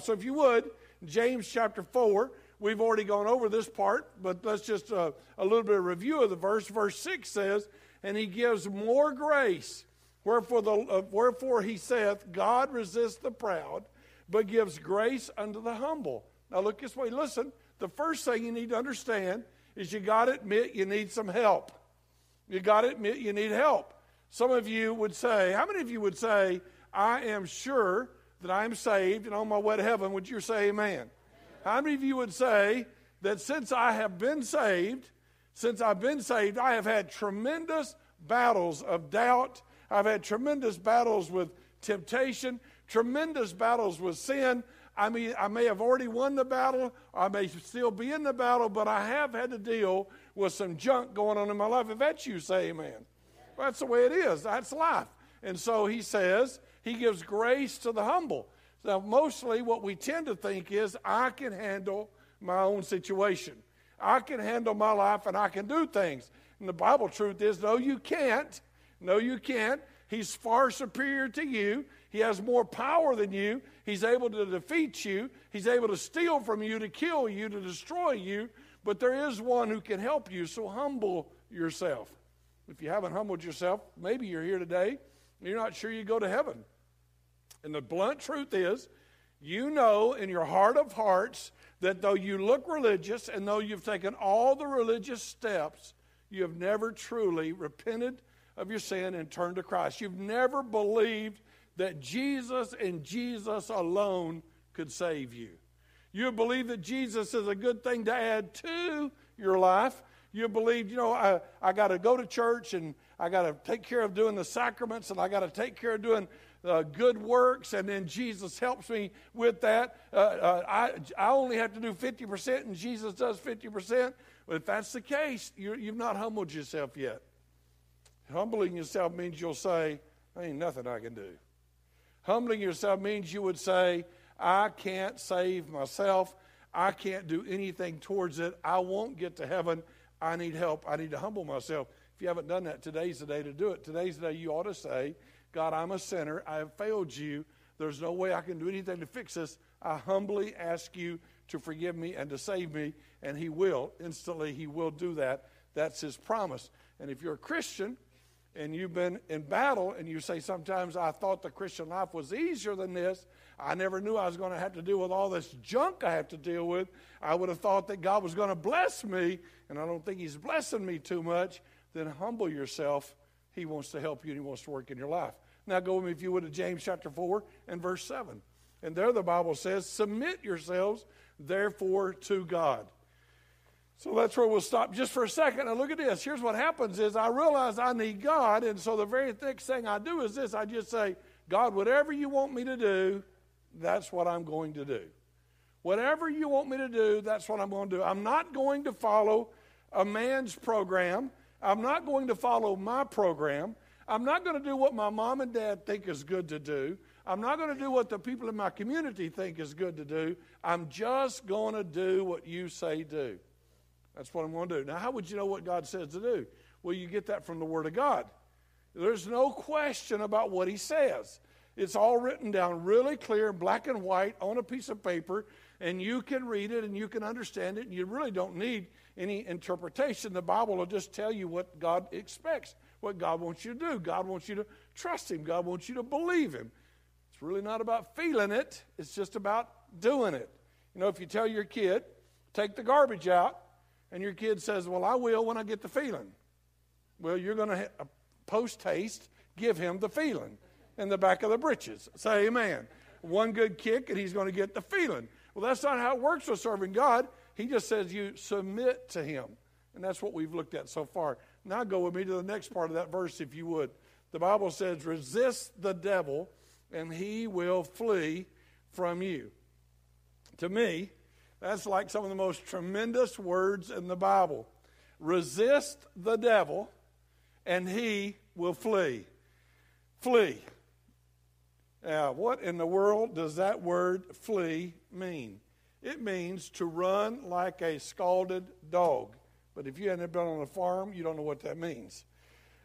So if you would, James chapter 4, we've already gone over this part, but let's just uh, a little bit of review of the verse. Verse 6 says, And he gives more grace. Wherefore, the, uh, wherefore he saith, God resists the proud, but gives grace unto the humble. Now look this way. Listen, the first thing you need to understand is you got to admit you need some help. You got to admit you need help. Some of you would say, how many of you would say, I am sure that I am saved and on my way to heaven? Would you say amen? How many of you would say that since I have been saved, since I've been saved, I have had tremendous battles of doubt. I've had tremendous battles with temptation, tremendous battles with sin. I mean, I may have already won the battle, I may still be in the battle, but I have had to deal with some junk going on in my life. If that's you, say amen. Well, that's the way it is. That's life. And so he says, he gives grace to the humble. Now, mostly what we tend to think is, I can handle my own situation. I can handle my life and I can do things. And the Bible truth is, no, you can't. No, you can't. He's far superior to you. He has more power than you. He's able to defeat you. He's able to steal from you, to kill you, to destroy you. But there is one who can help you, so humble yourself. If you haven't humbled yourself, maybe you're here today, you're not sure you go to heaven. And the blunt truth is, you know in your heart of hearts that though you look religious and though you've taken all the religious steps, you have never truly repented of your sin and turned to Christ. You've never believed that Jesus and Jesus alone could save you. You believe that Jesus is a good thing to add to your life. You believe, you know, I, I got to go to church and I got to take care of doing the sacraments and I got to take care of doing uh, good works, and then Jesus helps me with that. Uh, uh, I, I only have to do 50%, and Jesus does 50%. But if that's the case, you you've not humbled yourself yet. Humbling yourself means you'll say, I ain't nothing I can do. Humbling yourself means you would say, I can't save myself. I can't do anything towards it. I won't get to heaven. I need help. I need to humble myself. If you haven't done that, today's the day to do it. Today's the day you ought to say, God, I'm a sinner. I have failed you. There's no way I can do anything to fix this. I humbly ask you to forgive me and to save me. And He will. Instantly, He will do that. That's His promise. And if you're a Christian, and you've been in battle and you say sometimes I thought the Christian life was easier than this. I never knew I was going to have to deal with all this junk I have to deal with. I would have thought that God was going to bless me, and I don't think He's blessing me too much. Then humble yourself. He wants to help you and He wants to work in your life. Now go with me, if you would, to James chapter 4 and verse 7. And there the Bible says, Submit yourselves, therefore, to God. So that's where we'll stop just for a second. Now look at this. Here's what happens is I realize I need God, and so the very next thing I do is this. I just say, God, whatever you want me to do, that's what I'm going to do. Whatever you want me to do, that's what I'm going to do. I'm not going to follow a man's program. I'm not going to follow my program. I'm not going to do what my mom and dad think is good to do. I'm not going to do what the people in my community think is good to do. I'm just going to do what you say do. That's what I'm going to do. Now, how would you know what God says to do? Well, you get that from the Word of God. There's no question about what He says. It's all written down really clear, black and white, on a piece of paper, and you can read it and you can understand it, and you really don't need any interpretation. The Bible will just tell you what God expects, what God wants you to do. God wants you to trust Him, God wants you to believe Him. It's really not about feeling it, it's just about doing it. You know, if you tell your kid, take the garbage out, and your kid says, Well, I will when I get the feeling. Well, you're going to, uh, post haste, give him the feeling in the back of the britches. Say amen. One good kick, and he's going to get the feeling. Well, that's not how it works with serving God. He just says you submit to him. And that's what we've looked at so far. Now go with me to the next part of that verse, if you would. The Bible says, resist the devil, and he will flee from you. To me, that's like some of the most tremendous words in the Bible. Resist the devil, and he will flee. Flee. Now, what in the world does that word flee mean? It means to run like a scalded dog. But if you haven't been on a farm, you don't know what that means.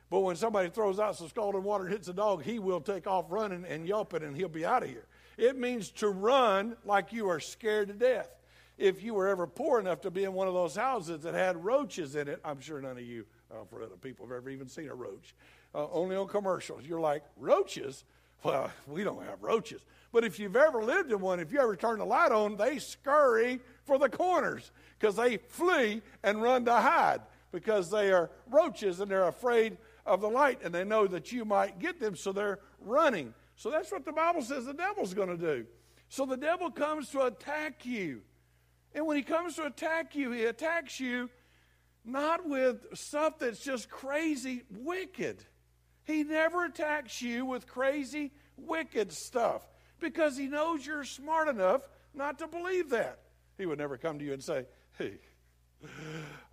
But when somebody throws out some scalding water and hits a dog, he will take off running and yelping and he'll be out of here. It means to run like you are scared to death. If you were ever poor enough to be in one of those houses that had roaches in it, I'm sure none of you, uh, for other people, have ever even seen a roach. Uh, only on commercials. You're like, roaches? Well, we don't have roaches. But if you've ever lived in one, if you ever turn the light on, they scurry for the corners because they flee and run to hide because they are roaches and they're afraid of the light and they know that you might get them, so they're running. So that's what the Bible says the devil's going to do. So the devil comes to attack you. And when he comes to attack you, he attacks you not with stuff that's just crazy wicked. He never attacks you with crazy wicked stuff because he knows you're smart enough not to believe that. He would never come to you and say, Hey,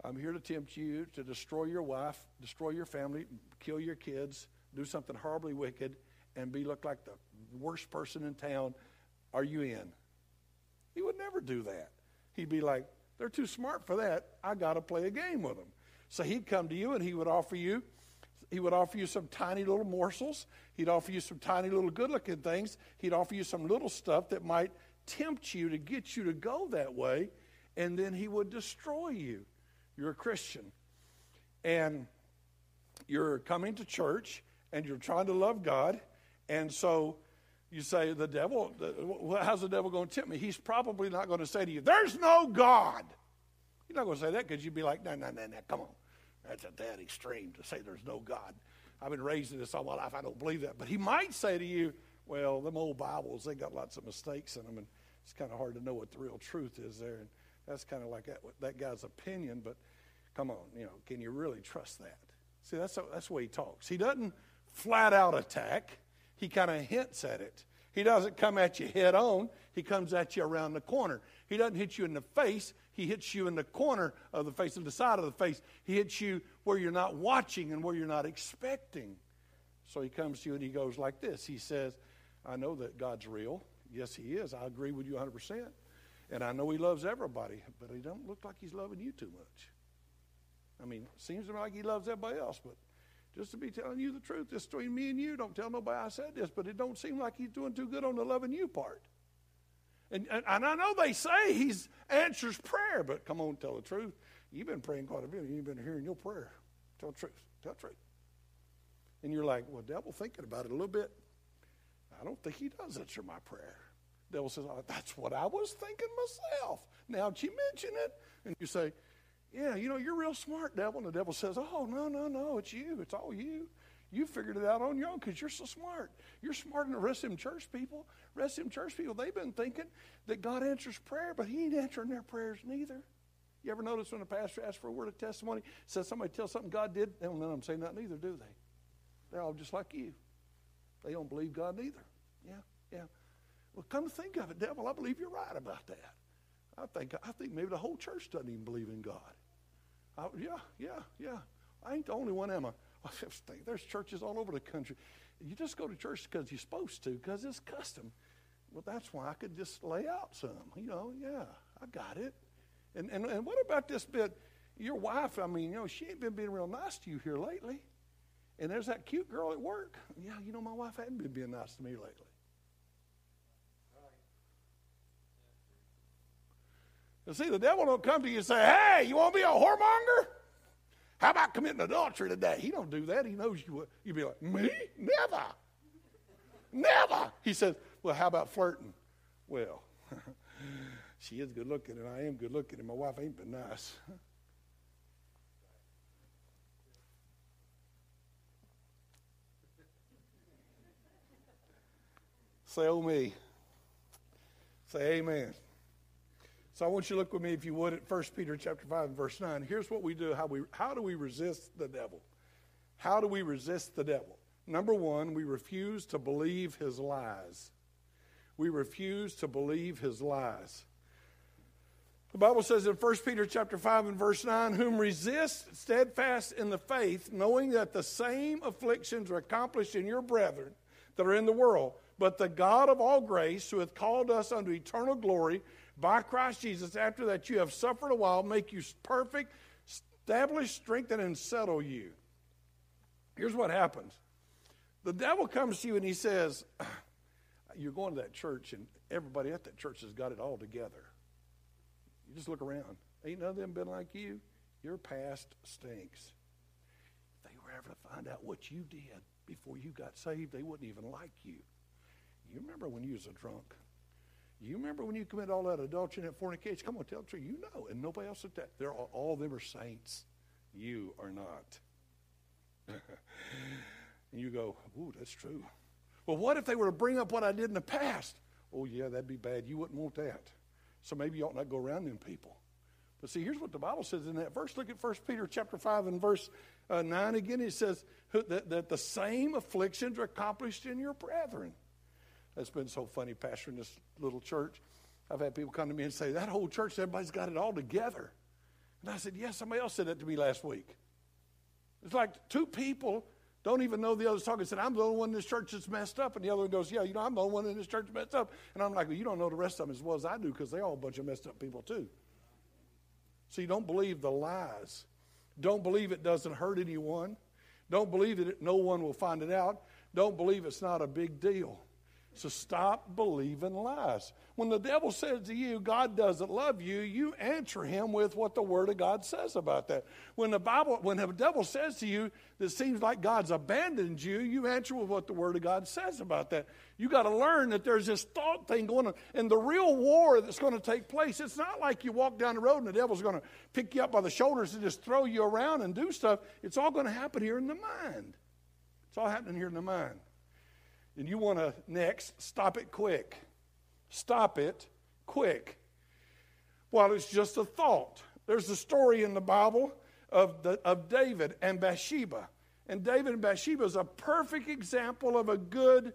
I'm here to tempt you to destroy your wife, destroy your family, kill your kids, do something horribly wicked, and be looked like the worst person in town. Are you in? He would never do that. He'd be like, they're too smart for that. I got to play a game with them. So he'd come to you and he would offer you he would offer you some tiny little morsels. He'd offer you some tiny little good looking things. He'd offer you some little stuff that might tempt you to get you to go that way. And then he would destroy you. You're a Christian. And you're coming to church and you're trying to love God. And so you say, the devil, how's the devil going to tempt me? He's probably not going to say to you, there's no God. He's not going to say that because you'd be like, no, no, no, no, come on. That's a that extreme to say there's no God. I've been raised in this all my life. I don't believe that. But he might say to you, well, them old Bibles, they got lots of mistakes in them, and it's kind of hard to know what the real truth is there. And that's kind of like that, that guy's opinion, but come on, you know, can you really trust that? See, that's, that's the way he talks. He doesn't flat out attack he kind of hints at it. He doesn't come at you head on, he comes at you around the corner. He doesn't hit you in the face, he hits you in the corner of the face, and the side of the face. He hits you where you're not watching and where you're not expecting. So he comes to you and he goes like this He says, I know that God's real. Yes, he is. I agree with you 100%. And I know he loves everybody, but he don't look like he's loving you too much. I mean, seems to me like he loves everybody else, but just to be telling you the truth, just between me and you. Don't tell nobody I said this, but it don't seem like he's doing too good on the loving you part. And, and, and I know they say he answers prayer, but come on, tell the truth. You've been praying quite a bit. You've been hearing your prayer. Tell the truth. Tell the truth. And you're like, well, devil, thinking about it a little bit. I don't think he does answer my prayer. devil says, oh, that's what I was thinking myself. Now that you mention it, and you say, yeah, you know, you're real smart, devil. And the devil says, Oh, no, no, no, it's you. It's all you. You figured it out on your own because you're so smart. You're smarter than the rest of them church people. Rest of them church people, they've been thinking that God answers prayer, but He ain't answering their prayers neither. You ever notice when a pastor asks for a word of testimony, says somebody tell something God did, they don't let them say nothing either, do they? They're all just like you. They don't believe God neither. Yeah, yeah. Well, come to think of it, devil, I believe you're right about that. I think I think maybe the whole church doesn't even believe in God. I, yeah, yeah, yeah. I ain't the only one, am I? There's churches all over the country. You just go to church because you're supposed to, because it's custom. Well, that's why I could just lay out some. You know, yeah, I got it. And, and, and what about this bit? Your wife, I mean, you know, she ain't been being real nice to you here lately. And there's that cute girl at work. Yeah, you know, my wife hadn't been being nice to me lately. You see, the devil don't come to you and say, hey, you want to be a whoremonger? How about committing adultery today? He don't do that. He knows you would. You'd be like, me? Never. Never. He says, well, how about flirting? Well, she is good looking and I am good looking and my wife ain't been nice. Say, oh me. Say amen. So I want you to look with me, if you would, at 1 Peter chapter 5 and verse 9. Here's what we do. How, we, how do we resist the devil? How do we resist the devil? Number one, we refuse to believe his lies. We refuse to believe his lies. The Bible says in 1 Peter chapter 5 and verse 9, whom resist steadfast in the faith, knowing that the same afflictions are accomplished in your brethren that are in the world. But the God of all grace, who hath called us unto eternal glory by Christ Jesus, after that you have suffered a while, make you perfect, establish, strengthen, and settle you. Here's what happens the devil comes to you and he says, you're going to that church, and everybody at that church has got it all together. You just look around. Ain't none of them been like you. Your past stinks. If they were ever to find out what you did before you got saved, they wouldn't even like you. You remember when you was a drunk? You remember when you committed all that adultery and that fornication? Come on, tell the truth. You know, and nobody else at that. They're all, all them are saints. You are not. and you go, ooh, that's true. Well, what if they were to bring up what I did in the past? Oh, yeah, that'd be bad. You wouldn't want that. So maybe you ought not go around them people. But see, here's what the Bible says in that verse. Look at 1 Peter chapter 5 and verse uh, 9 again. It says that, that the same afflictions are accomplished in your brethren. That's been so funny, Pastor, in this little church. I've had people come to me and say, that whole church, everybody's got it all together. And I said, yes, yeah, somebody else said that to me last week. It's like two people don't even know the other's talking. Said, I'm the only one in this church that's messed up. And the other one goes, Yeah, you know, I'm the only one in this church messed up. And I'm like, Well, you don't know the rest of them as well as I do because they're all a bunch of messed up people, too. See, don't believe the lies. Don't believe it doesn't hurt anyone. Don't believe that no one will find it out. Don't believe it's not a big deal. So stop believing lies. When the devil says to you, God doesn't love you, you answer him with what the Word of God says about that. When the Bible, when the devil says to you that it seems like God's abandoned you, you answer with what the Word of God says about that. You got to learn that there's this thought thing going on. And the real war that's going to take place, it's not like you walk down the road and the devil's going to pick you up by the shoulders and just throw you around and do stuff. It's all going to happen here in the mind. It's all happening here in the mind and you want to next stop it quick. Stop it quick. Well, it's just a thought. There's a story in the Bible of, the, of David and Bathsheba. And David and Bathsheba is a perfect example of a good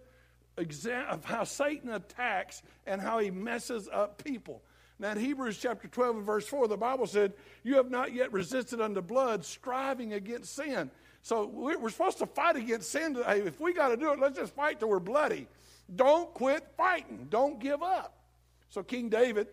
example of how Satan attacks and how he messes up people. Now, in Hebrews chapter 12 and verse 4, the Bible said, You have not yet resisted unto blood, striving against sin. So we're supposed to fight against sin. Hey, if we got to do it, let's just fight till we're bloody. Don't quit fighting. Don't give up. So King David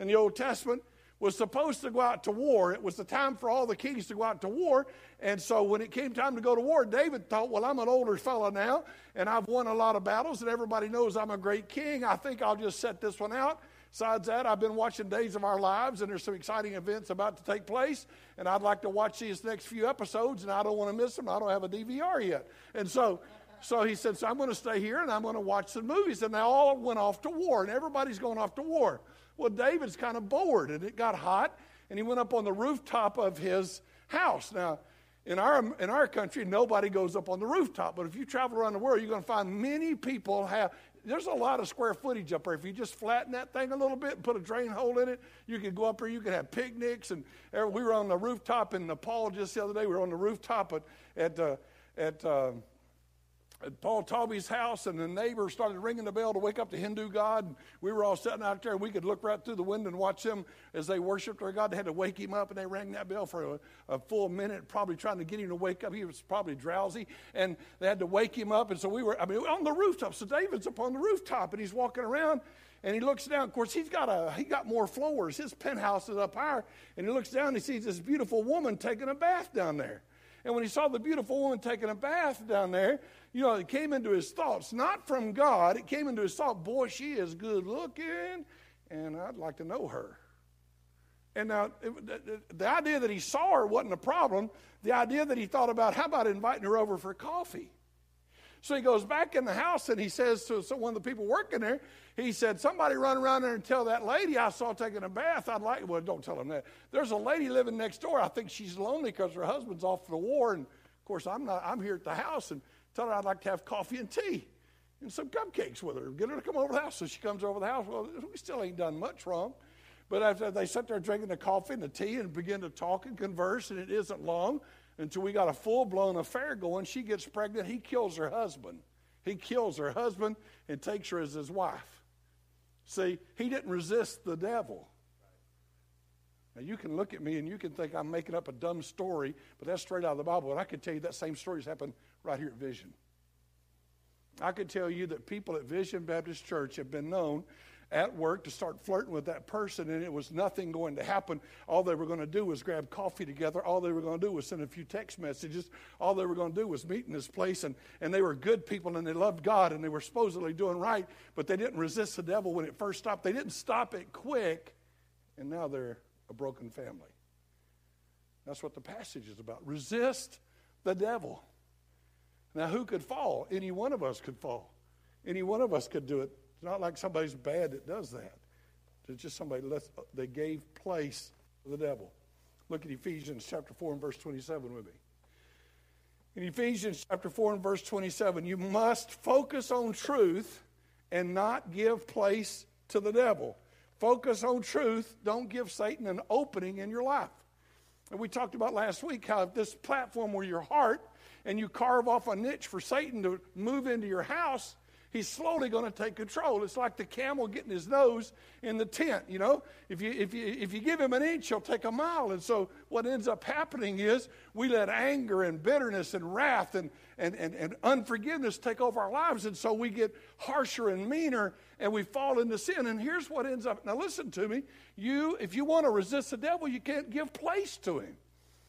in the Old Testament was supposed to go out to war. It was the time for all the kings to go out to war. And so when it came time to go to war, David thought, well, I'm an older fellow now, and I've won a lot of battles, and everybody knows I'm a great king. I think I'll just set this one out. Besides that, I've been watching Days of Our Lives, and there's some exciting events about to take place, and I'd like to watch these next few episodes, and I don't want to miss them. I don't have a DVR yet. And so, so he said, so I'm going to stay here, and I'm going to watch some movies. And they all went off to war, and everybody's going off to war. Well, David's kind of bored, and it got hot, and he went up on the rooftop of his house. Now, in our, in our country, nobody goes up on the rooftop. But if you travel around the world, you're going to find many people have, there's a lot of square footage up there. If you just flatten that thing a little bit and put a drain hole in it, you could go up there, you could have picnics. And we were on the rooftop in Nepal just the other day. We were on the rooftop at, at, uh, at uh, at Paul Talby's house, and the neighbor started ringing the bell to wake up the Hindu god. And we were all sitting out there, and we could look right through the window and watch them as they worshiped their God. They had to wake him up, and they rang that bell for a, a, full minute, probably trying to get him to wake up. He was probably drowsy, and they had to wake him up. And so we were, I mean, on the rooftop. So David's up on the rooftop, and he's walking around, and he looks down. Of course, he's got a he got more floors. His penthouse is up higher, and he looks down. and He sees this beautiful woman taking a bath down there. And when he saw the beautiful woman taking a bath down there, you know, it came into his thoughts, not from God. It came into his thought, boy, she is good looking, and I'd like to know her. And now, the, idea that he saw her wasn't a problem. The idea that he thought about, how about inviting her over for coffee? So he goes back in the house and he says to one of the people working there, he said, Somebody run around there and tell that lady I saw taking a bath. I'd like, well, don't tell him that. There's a lady living next door. I think she's lonely because her husband's off for the war. And of course, I'm not, I'm here at the house. And Tell her I'd like to have coffee and tea and some cupcakes with her. Get her to come over the house. So she comes over the house. Well, we still ain't done much wrong. But after they sit there drinking the coffee and the tea and begin to talk and converse, and it isn't long until we got a full blown affair going. She gets pregnant. He kills her husband. He kills her husband and takes her as his wife. See, he didn't resist the devil. Now, you can look at me and you can think I'm making up a dumb story, but that's straight out of the Bible. And I can tell you that same story has happened right here at Vision. I can tell you that people at Vision Baptist Church have been known at work to start flirting with that person, and it was nothing going to happen. All they were going to do was grab coffee together. All they were going to do was send a few text messages. All they were going to do was meet in this place, and, and they were good people, and they loved God, and they were supposedly doing right, but they didn't resist the devil when it first stopped. They didn't stop it quick, and now they're a broken family. That's what the passage is about. Resist the devil. Now, who could fall? Any one of us could fall. Any one of us could do it. It's not like somebody's bad that does that. It's just somebody lets, they gave place to the devil. Look at Ephesians chapter 4 and verse 27 with me. In Ephesians chapter 4 and verse 27, you must focus on truth and not give place to the devil. Focus on truth. Don't give Satan an opening in your life. And we talked about last week how this platform were your heart and you carve off a niche for Satan to move into your house, he's slowly going to take control. It's like the camel getting his nose in the tent, you know. If you, if you, if you give him an inch, he'll take a mile. And so what ends up happening is we let anger and bitterness and wrath and, and, and, and unforgiveness take over our lives. And so we get harsher and meaner and we fall into sin. And here's what ends up. Now listen to me. You, if you want to resist the devil, you can't give place to him.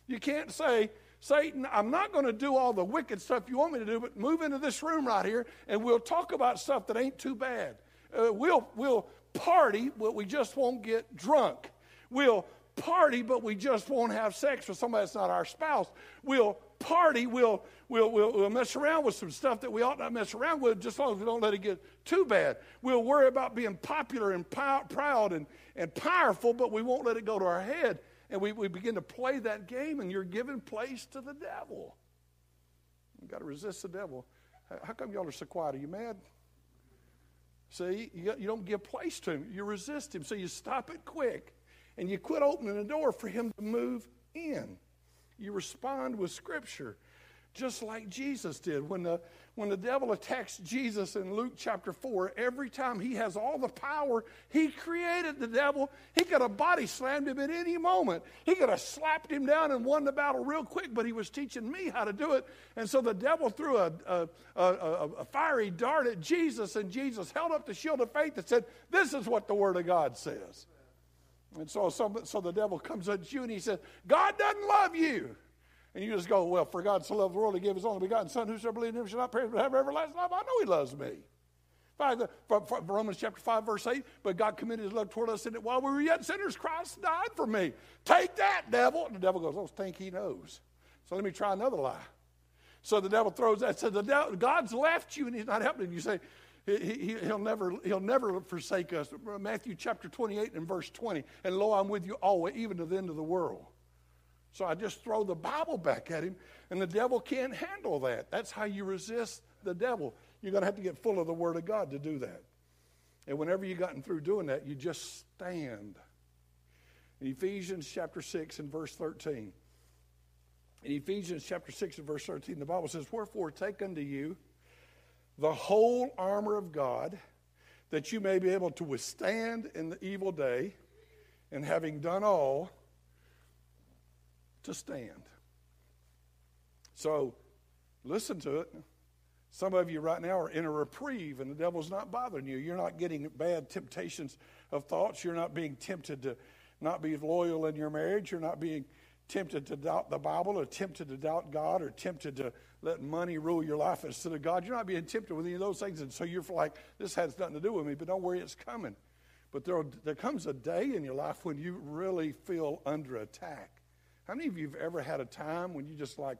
You can't say, Satan, I'm not going to do all the wicked stuff you want me to do, but move into this room right here and we'll talk about stuff that ain't too bad. Uh, we'll, we'll party, but we just won't get drunk. We'll party, but we just won't have sex with somebody that's not our spouse. We'll party, we'll, we'll, we'll, we'll, mess around with some stuff that we ought not mess around with, just as long as we don't let it get too bad. We'll worry about being popular and proud and, and powerful, but we won't let it go to our head and we, we begin to play that game, and you're giving place to the devil. You've got to resist the devil. How come y'all are so quiet? Are you mad? See, you, you don't give place to him. You resist him. So you stop it quick, and you quit opening the door for him to move in. You respond with Scripture just like Jesus did. When the, when the devil attacks Jesus in Luke chapter 4, every time he has all the power, he created the devil. He could have body slammed him at any moment. He could have slapped him down and won the battle real quick, but he was teaching me how to do it. And so the devil threw a, a, a, a fiery dart at Jesus, and Jesus held up the shield of faith and said, This is what the Word of God says. And so, so, so the devil comes at you and he says, God doesn't love you. And you just go, well, for God so loved the world, he gave his only begotten Son, whosoever believes in him shall not perish but have everlasting life. I know he loves me. Romans chapter 5, verse 8, but God committed his love toward us in that while we were yet sinners, Christ died for me. Take that, devil. And the devil goes, oh, think he knows. So let me try another lie. So the devil throws that, says, the devil, God's left you and he's not helping you. You say, he, will he, never, he'll never forsake us. Matthew chapter 28 and verse 20, and lo, I'm with you always, even to the end of the world. So I just throw the Bible back at him, and the devil can't handle that. That's how you resist the devil. You're going to have to get full of the Word of God to do that. And whenever you've gotten through doing that, you just stand. In Ephesians chapter 6 and verse 13. In Ephesians chapter 6 and verse 13, the Bible says, Wherefore take unto you the whole armor of God, that you may be able to withstand in the evil day, and having done all, to stand. So listen to it. Some of you right now are in a reprieve and the devil's not bothering you. You're not getting bad temptations of thoughts. You're not being tempted to not be loyal in your marriage. You're not being tempted to doubt the Bible or tempted to doubt God or tempted to let money rule your life instead of God. You're not being tempted with any of those things. And so you're like, this has nothing to do with me, but don't worry, it's coming. But there, there comes a day in your life when you really feel under attack. How many of you have ever had a time when you just like,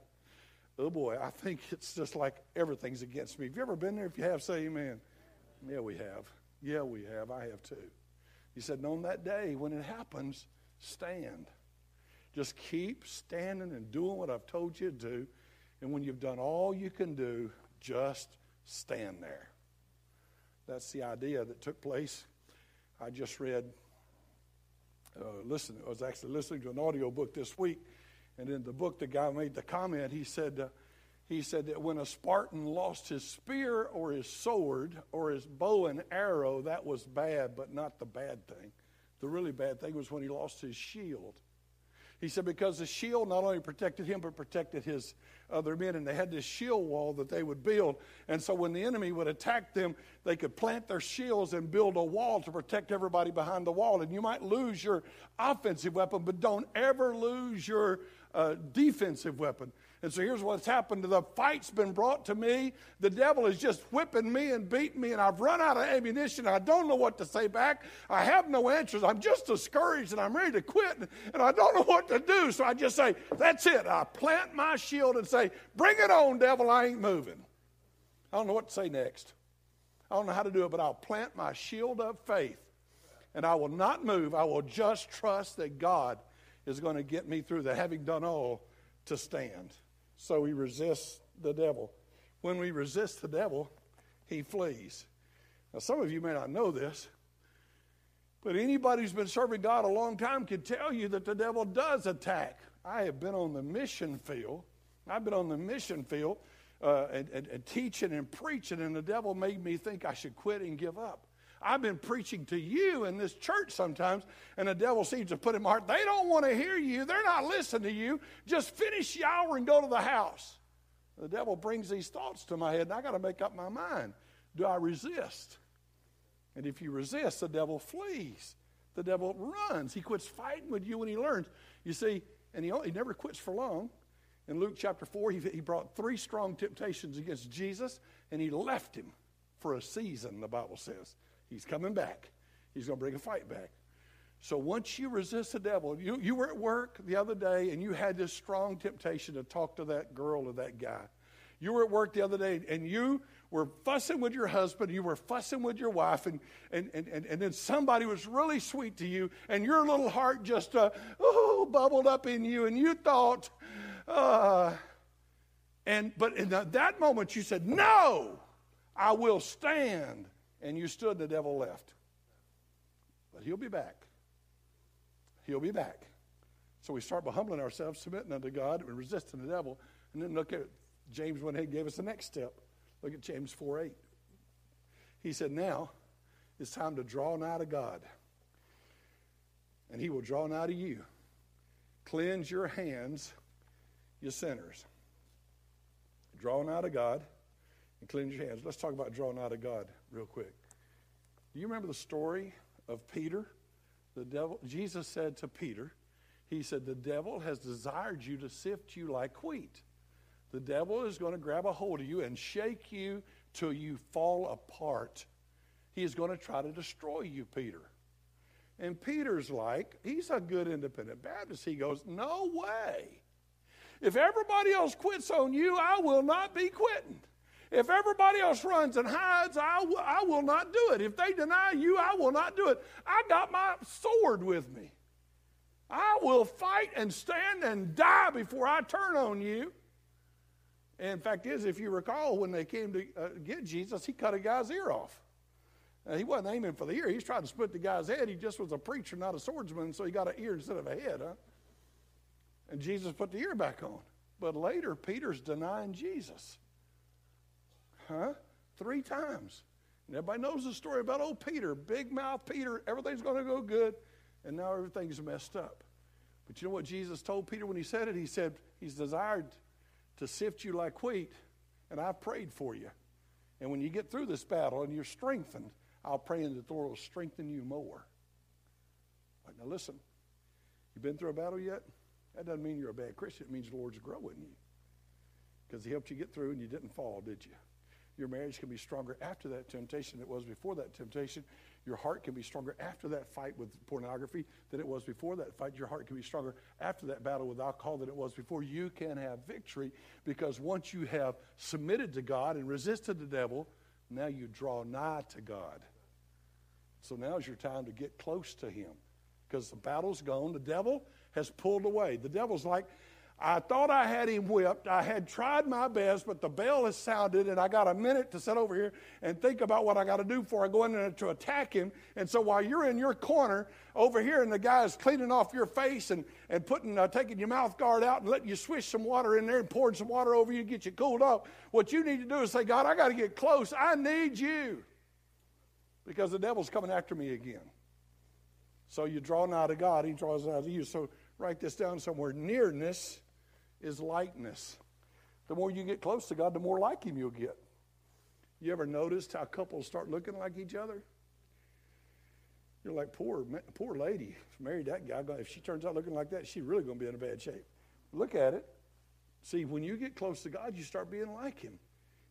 oh boy, I think it's just like everything's against me? Have you ever been there? If you have, say amen. Yeah, we have. Yeah, we have. I have too. He said, on that day when it happens, stand. Just keep standing and doing what I've told you to do. And when you've done all you can do, just stand there. That's the idea that took place. I just read uh, listen, I was actually listening to an audio book this week, and in the book, the guy made the comment. He said, uh, he said that when a Spartan lost his spear or his sword or his bow and arrow, that was bad, but not the bad thing. The really bad thing was when he lost his shield. He said, because the shield not only protected him, but protected his other men. And they had this shield wall that they would build. And so when the enemy would attack them, they could plant their shields and build a wall to protect everybody behind the wall. And you might lose your offensive weapon, but don't ever lose your uh, defensive weapon. And so here's what's happened. The fight's been brought to me. The devil is just whipping me and beating me, and I've run out of ammunition. I don't know what to say back. I have no answers. I'm just discouraged and I'm ready to quit, and I don't know what to do. So I just say, That's it. I plant my shield and say, Bring it on, devil. I ain't moving. I don't know what to say next. I don't know how to do it, but I'll plant my shield of faith and I will not move. I will just trust that God is going to get me through that, having done all to stand. So we resist the devil. When we resist the devil, he flees. Now, some of you may not know this, but anybody who's been serving God a long time can tell you that the devil does attack. I have been on the mission field. I've been on the mission field uh, and, and, and teaching and preaching, and the devil made me think I should quit and give up. I've been preaching to you in this church sometimes, and the devil seems to put in my heart, they don't want to hear you. They're not listening to you. Just finish the hour and go to the house. The devil brings these thoughts to my head, and I got to make up my mind. Do I resist? And if you resist, the devil flees. The devil runs. He quits fighting with you when he learns. You see, and he, he never quits for long. In Luke chapter 4, he, he brought three strong temptations against Jesus, and he left him for a season, the Bible says. He's coming back. He's going to bring a fight back. So once you resist the devil, you, you were at work the other day and you had this strong temptation to talk to that girl or that guy. You were at work the other day and you were fussing with your husband, you were fussing with your wife, and, and, and, and and then somebody was really sweet to you, and your little heart just uh, oh, bubbled up in you, and you thought, uh, and but in that moment you said, No, I will stand and you stood, the devil left. But he'll be back. He'll be back. So we start by humbling ourselves, submitting unto God, and resisting the devil. And then look at James went ahead and gave us the next step. Look at James 4 8. He said, Now it's time to draw nigh to God, and he will draw nigh to you. Cleanse your hands, you sinners. Draw nigh to God and cleanse your hands. Let's talk about drawing nigh to God real quick. Do you remember the story of Peter? The devil, Jesus said to Peter, He said, The devil has desired you to sift you like wheat. The devil is going to grab a hold of you and shake you till you fall apart. He is going to try to destroy you, Peter. And Peter's like, he's a good independent Baptist. He goes, No way. If everybody else quits on you, I will not be quitting. If everybody else runs and hides, I, w- I will not do it. If they deny you, I will not do it. I got my sword with me. I will fight and stand and die before I turn on you. And fact is, if you recall, when they came to uh, get Jesus, he cut a guy's ear off. Uh, he wasn't aiming for the ear. He was trying to split the guy's head. He just was a preacher, not a swordsman, so he got an ear instead of a head. Huh? And Jesus put the ear back on. But later, Peter's denying Jesus. Huh? Three times. And everybody knows the story about old Peter, big mouth Peter. Everything's going to go good, and now everything's messed up. But you know what Jesus told Peter when he said it? He said, He's desired to sift you like wheat, and I've prayed for you. And when you get through this battle and you're strengthened, I'll pray that the Lord will strengthen you more. Now listen, you've been through a battle yet? That doesn't mean you're a bad Christian. It means the Lord's growing you. Because he helped you get through and you didn't fall, did you? Your marriage can be stronger after that temptation than it was before that temptation. Your heart can be stronger after that fight with pornography than it was before that fight. Your heart can be stronger after that battle with alcohol than it was before. You can have victory because once you have submitted to God and resisted the devil, now you draw nigh to God. So now is your time to get close to Him because the battle's gone. The devil has pulled away. The devil's like, I thought I had him whipped. I had tried my best, but the bell has sounded, and I got a minute to sit over here and think about what I got to do before I go in there to attack him. And so while you're in your corner over here, and the guy is cleaning off your face and, and putting, uh, taking your mouth guard out and letting you swish some water in there and pouring some water over you to get you cooled off, what you need to do is say, God, I got to get close. I need you because the devil's coming after me again. So you draw nigh to God, he draws nigh to you. So write this down somewhere. Nearness is likeness. The more you get close to God, the more like Him you'll get. You ever noticed how couples start looking like each other? You're like, poor, poor lady, married that guy. If she turns out looking like that, she's really going to be in a bad shape. Look at it. See, when you get close to God, you start being like Him.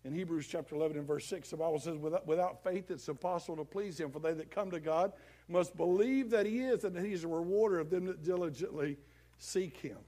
In Hebrews chapter 11 and verse 6, the Bible says, without, without faith it's impossible to please Him, for they that come to God must believe that He is and that He's a rewarder of them that diligently seek Him.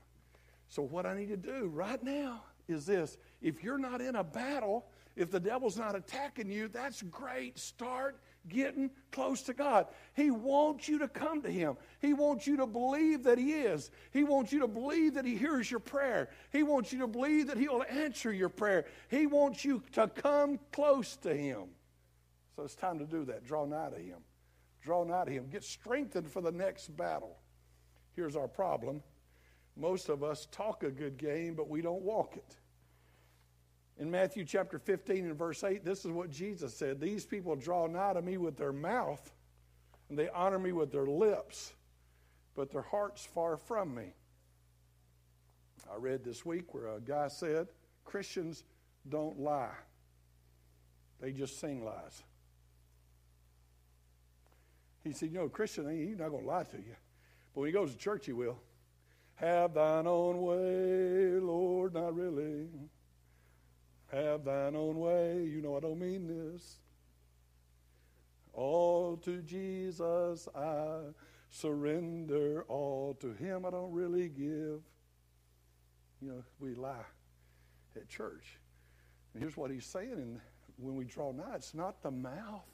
So, what I need to do right now is this if you're not in a battle, if the devil's not attacking you, that's great. Start getting close to God. He wants you to come to Him. He wants you to believe that He is. He wants you to believe that He hears your prayer. He wants you to believe that He'll answer your prayer. He wants you to come close to Him. So it's time to do that. Draw nigh to Him. Draw nigh to Him. Get strengthened for the next battle. Here's our problem most of us talk a good game, but we don't walk it. In Matthew chapter 15 and verse 8, this is what Jesus said These people draw nigh to me with their mouth, and they honor me with their lips, but their heart's far from me. I read this week where a guy said, Christians don't lie, they just sing lies. He said, You know, Christian, he's not going to lie to you. But when he goes to church, he will. Have thine own way, Lord, not really. Have thine own way. You know I don't mean this. All to Jesus I surrender. All to Him I don't really give. You know, we lie at church. And here's what He's saying and when we draw nigh it's not the mouth,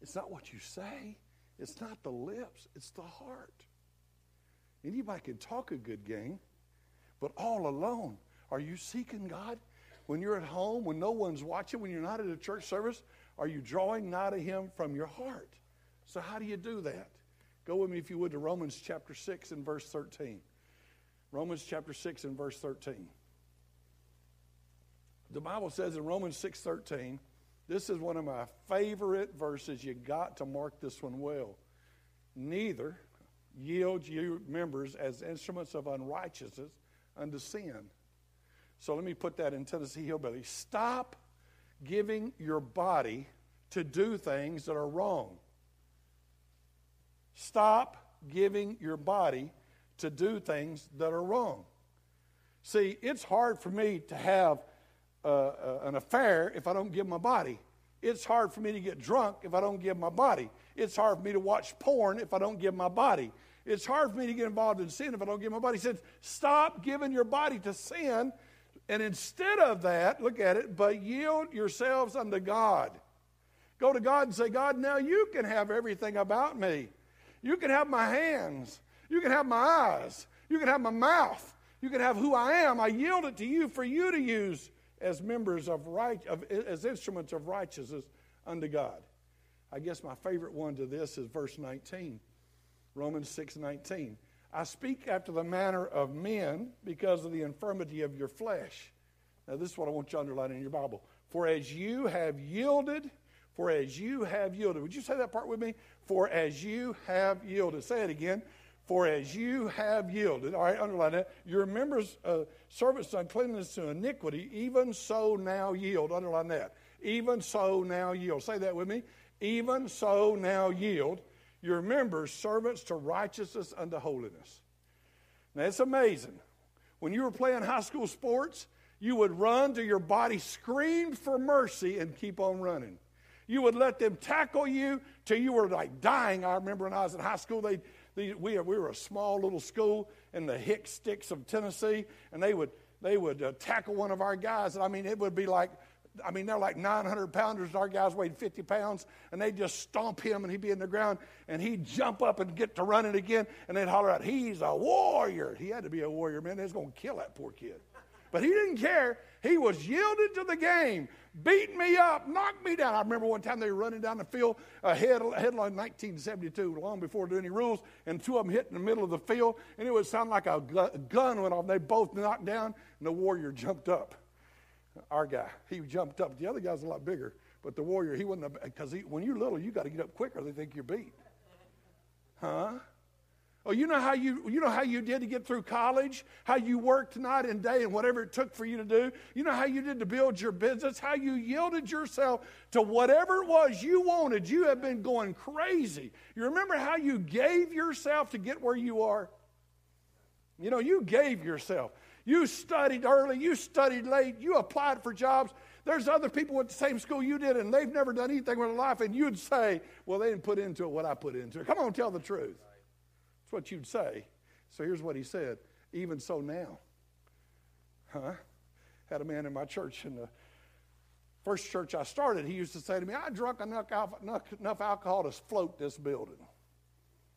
it's not what you say, it's not the lips, it's the heart. Anybody can talk a good game, but all alone, are you seeking God? When you're at home, when no one's watching, when you're not at a church service, are you drawing nigh to Him from your heart? So, how do you do that? Go with me, if you would, to Romans chapter 6 and verse 13. Romans chapter 6 and verse 13. The Bible says in Romans 6 13, this is one of my favorite verses. You got to mark this one well. Neither yield you members as instruments of unrighteousness unto sin. So let me put that in Tennessee Hillbilly. Stop giving your body to do things that are wrong. Stop giving your body to do things that are wrong. See, it's hard for me to have uh, uh, an affair if I don't give my body. It's hard for me to get drunk if I don't give my body. It's hard for me to watch porn if I don't give my body. It's hard for me to get involved in sin if I don't give my body. He says, stop giving your body to sin. And instead of that, look at it, but yield yourselves unto God. Go to God and say, God, now you can have everything about me. You can have my hands. You can have my eyes. You can have my mouth. You can have who I am. I yield it to you for you to use as members of right, of, as instruments of righteousness unto God. I guess my favorite one to this is verse 19. Romans 6 19. I speak after the manner of men because of the infirmity of your flesh. Now, this is what I want you to underline in your Bible. For as you have yielded, for as you have yielded. Would you say that part with me? For as you have yielded. Say it again. For as you have yielded. All right, underline that. Your members, uh, servants to uncleanness to iniquity, even so now yield. Underline that. Even so now yield. Say that with me. Even so now yield your members servants to righteousness unto holiness. Now it's amazing. When you were playing high school sports, you would run till your body screamed for mercy and keep on running. You would let them tackle you till you were like dying. I remember when I was in high school, they, they we, we were a small little school in the hick sticks of Tennessee, and they would they would uh, tackle one of our guys. And I mean, it would be like I mean, they're like 900 pounders. Our guys weighed 50 pounds, and they'd just stomp him, and he'd be in the ground, and he'd jump up and get to running again, and they'd holler out, He's a warrior. He had to be a warrior, man. They was going to kill that poor kid. But he didn't care. He was yielded to the game, beat me up, knocked me down. I remember one time they were running down the field, ahead in 1972, long before there were any rules, and two of them hit in the middle of the field, and it would sound like a gun went off. They both knocked down, and the warrior jumped up our guy. He jumped up. The other guy's a lot bigger, but the warrior, he wasn't, because when you're little, you got to get up quicker. They think you're beat. Huh? Oh, you know how you you know how you did to get through college, how you worked night and day and whatever it took for you to do. You know how you did to build your business, how you yielded yourself to whatever it was you wanted. You have been going crazy. You remember how you gave yourself to get where you are? You know, you gave yourself. You studied early, you studied late, you applied for jobs. There's other people at the same school you did, and they've never done anything with their life, and you'd say, Well, they didn't put into it what I put into it. Come on, tell the truth. That's what you'd say. So here's what he said Even so now. Huh? Had a man in my church in the first church I started, he used to say to me, I drunk enough, enough alcohol to float this building.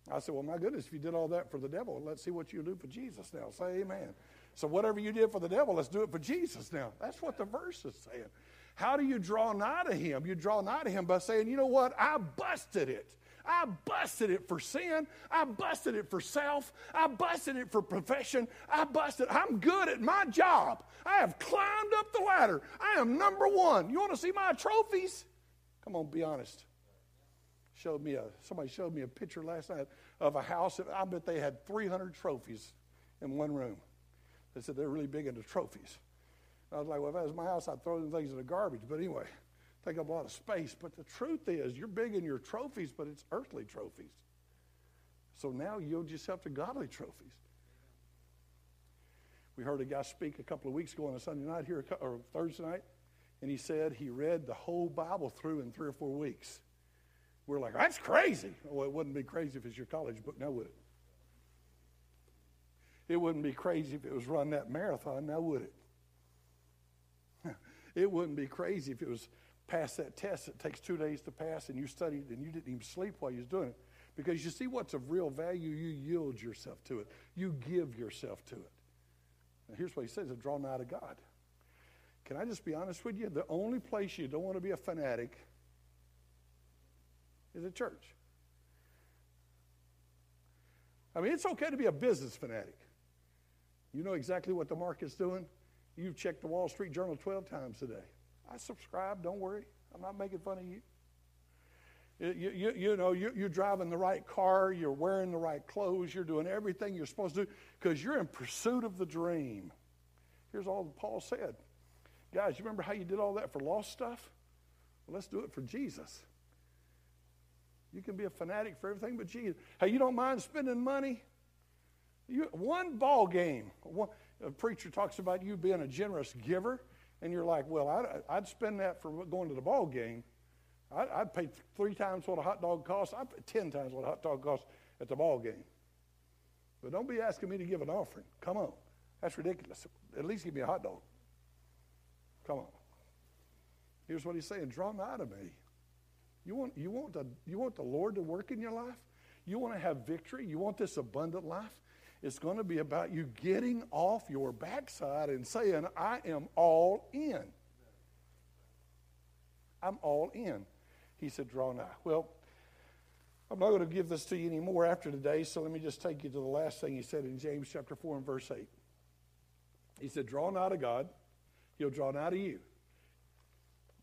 I said, Well, my goodness, if you did all that for the devil, let's see what you do for Jesus now. Say amen. So, whatever you did for the devil, let's do it for Jesus now. That's what the verse is saying. How do you draw nigh to him? You draw nigh to him by saying, You know what? I busted it. I busted it for sin. I busted it for self. I busted it for profession. I busted. I'm good at my job. I have climbed up the ladder. I am number one. You want to see my trophies? Come on, be honest showed me a somebody showed me a picture last night of a house. That I bet they had 300 trophies in one room. They said they're really big into trophies. I was like, well, if that was my house, I'd throw them things in the garbage. But anyway, take up a lot of space. But the truth is, you're big in your trophies, but it's earthly trophies. So now yield yourself to godly trophies. We heard a guy speak a couple of weeks ago on a Sunday night here, or Thursday night, and he said he read the whole Bible through in three or four weeks. We're like, that's crazy. Well, it wouldn't be crazy if it's your college book, now would it? It wouldn't be crazy if it was run that marathon, now would it? It wouldn't be crazy if it was pass that test that takes two days to pass and you studied and you didn't even sleep while you was doing it. Because you see what's of real value, you yield yourself to it. You give yourself to it. Now here's what he says, a draw nigh to God. Can I just be honest with you? The only place you don't want to be a fanatic is a church. I mean, it's okay to be a business fanatic. You know exactly what the market's doing. You've checked the Wall Street Journal 12 times today. I subscribe, don't worry. I'm not making fun of you. You, you, you know, you, you're driving the right car, you're wearing the right clothes, you're doing everything you're supposed to do because you're in pursuit of the dream. Here's all that Paul said. Guys, you remember how you did all that for lost stuff? Well, let's do it for Jesus. You can be a fanatic for everything but Jesus. Hey, you don't mind spending money? You, one ball game. One, a preacher talks about you being a generous giver, and you're like, well, I'd, I'd spend that for going to the ball game. I'd, I'd pay three times what a hot dog costs. I'd pay ten times what a hot dog costs at the ball game. But don't be asking me to give an offering. Come on. That's ridiculous. At least give me a hot dog. Come on. Here's what he's saying draw nigh to me. You want, you, want the, you want the Lord to work in your life? You want to have victory? You want this abundant life? It's going to be about you getting off your backside and saying, I am all in. I'm all in. He said, Draw nigh. Well, I'm not going to give this to you anymore after today, so let me just take you to the last thing he said in James chapter 4 and verse 8. He said, Draw nigh to God, he'll draw nigh to you.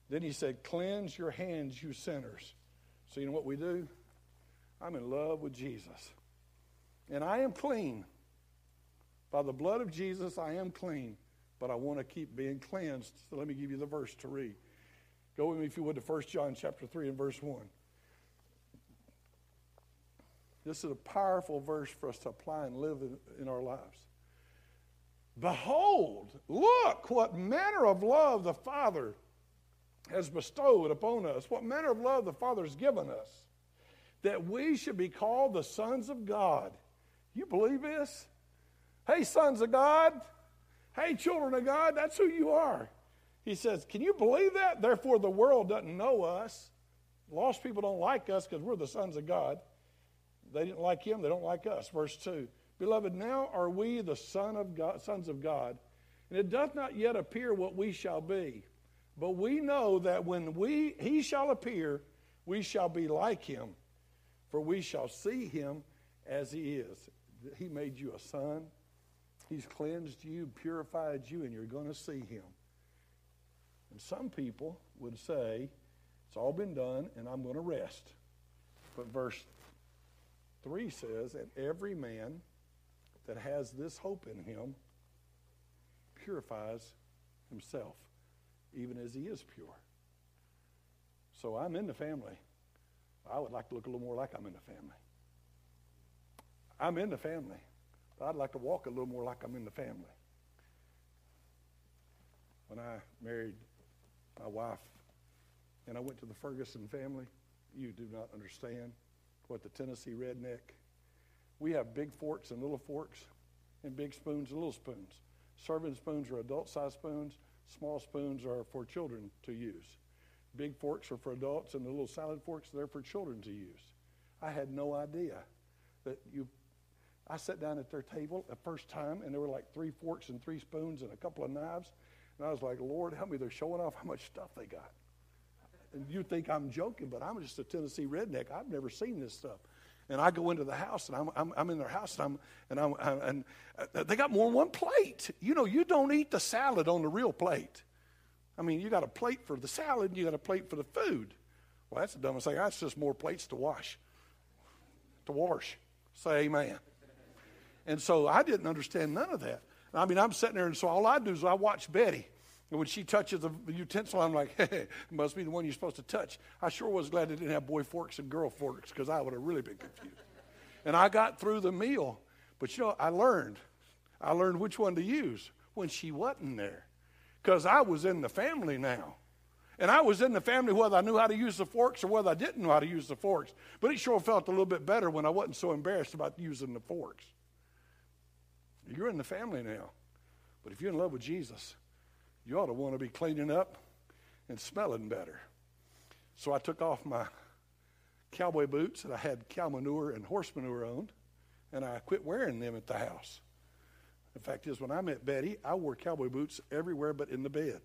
Then he said, Cleanse your hands, you sinners. So, you know what we do? I'm in love with Jesus. And I am clean. By the blood of Jesus, I am clean. But I want to keep being cleansed. So let me give you the verse to read. Go with me, if you would, to 1 John chapter 3 and verse 1. This is a powerful verse for us to apply and live in, in our lives. Behold, look what manner of love the Father has bestowed upon us, what manner of love the Father has given us, that we should be called the sons of God. You believe this? Hey, sons of God. Hey, children of God. That's who you are. He says, Can you believe that? Therefore, the world doesn't know us. Lost people don't like us because we're the sons of God. They didn't like him, they don't like us. Verse 2 Beloved, now are we the son of God, sons of God, and it doth not yet appear what we shall be. But we know that when we, he shall appear, we shall be like him, for we shall see him as he is. He made you a son. He's cleansed you, purified you, and you're going to see him. And some people would say, It's all been done, and I'm going to rest. But verse 3 says, And every man that has this hope in him purifies himself, even as he is pure. So I'm in the family. I would like to look a little more like I'm in the family. I'm in the family. But I'd like to walk a little more like I'm in the family. When I married my wife and I went to the Ferguson family, you do not understand what the Tennessee redneck. We have big forks and little forks, and big spoons and little spoons. Serving spoons are adult sized spoons, small spoons are for children to use. Big forks are for adults, and the little salad forks, they're for children to use. I had no idea that you. I sat down at their table the first time, and there were like three forks and three spoons and a couple of knives. And I was like, Lord, help me. They're showing off how much stuff they got. And you think I'm joking, but I'm just a Tennessee redneck. I've never seen this stuff. And I go into the house, and I'm, I'm, I'm in their house, and, I'm, and, I'm, and uh, they got more than one plate. You know, you don't eat the salad on the real plate. I mean, you got a plate for the salad, and you got a plate for the food. Well, that's the dumbest thing. That's just more plates to wash. To wash. Say amen. And so I didn't understand none of that. I mean, I'm sitting there, and so all I do is I watch Betty. And when she touches the utensil, I'm like, hey, it must be the one you're supposed to touch. I sure was glad they didn't have boy forks and girl forks because I would have really been confused. and I got through the meal, but you know, I learned. I learned which one to use when she wasn't there because I was in the family now. And I was in the family whether I knew how to use the forks or whether I didn't know how to use the forks. But it sure felt a little bit better when I wasn't so embarrassed about using the forks. You're in the family now. But if you're in love with Jesus, you ought to want to be cleaning up and smelling better. So I took off my cowboy boots that I had cow manure and horse manure on, and I quit wearing them at the house. The fact is, when I met Betty, I wore cowboy boots everywhere but in the bed.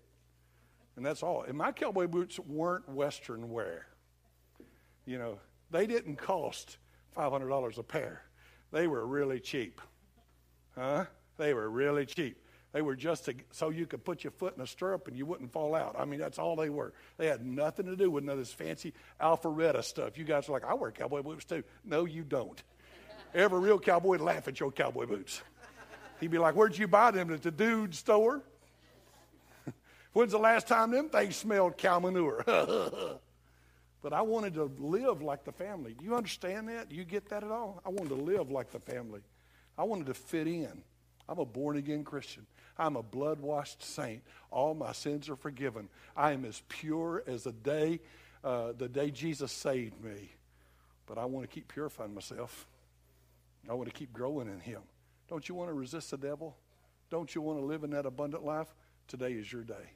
And that's all. And my cowboy boots weren't Western wear. You know, they didn't cost $500 a pair, they were really cheap. Huh? They were really cheap. They were just to, so you could put your foot in a stirrup and you wouldn't fall out. I mean, that's all they were. They had nothing to do with none of this fancy Alpharetta stuff. You guys are like, I wear cowboy boots too. No, you don't. Every real cowboy would laugh at your cowboy boots. He'd be like, Where'd you buy them? At the dude store? When's the last time them things smelled cow manure? but I wanted to live like the family. Do you understand that? Do you get that at all? I wanted to live like the family. I wanted to fit in. I'm a born again Christian. I'm a blood washed saint. All my sins are forgiven. I am as pure as the day, uh, the day Jesus saved me. But I want to keep purifying myself. I want to keep growing in Him. Don't you want to resist the devil? Don't you want to live in that abundant life? Today is your day.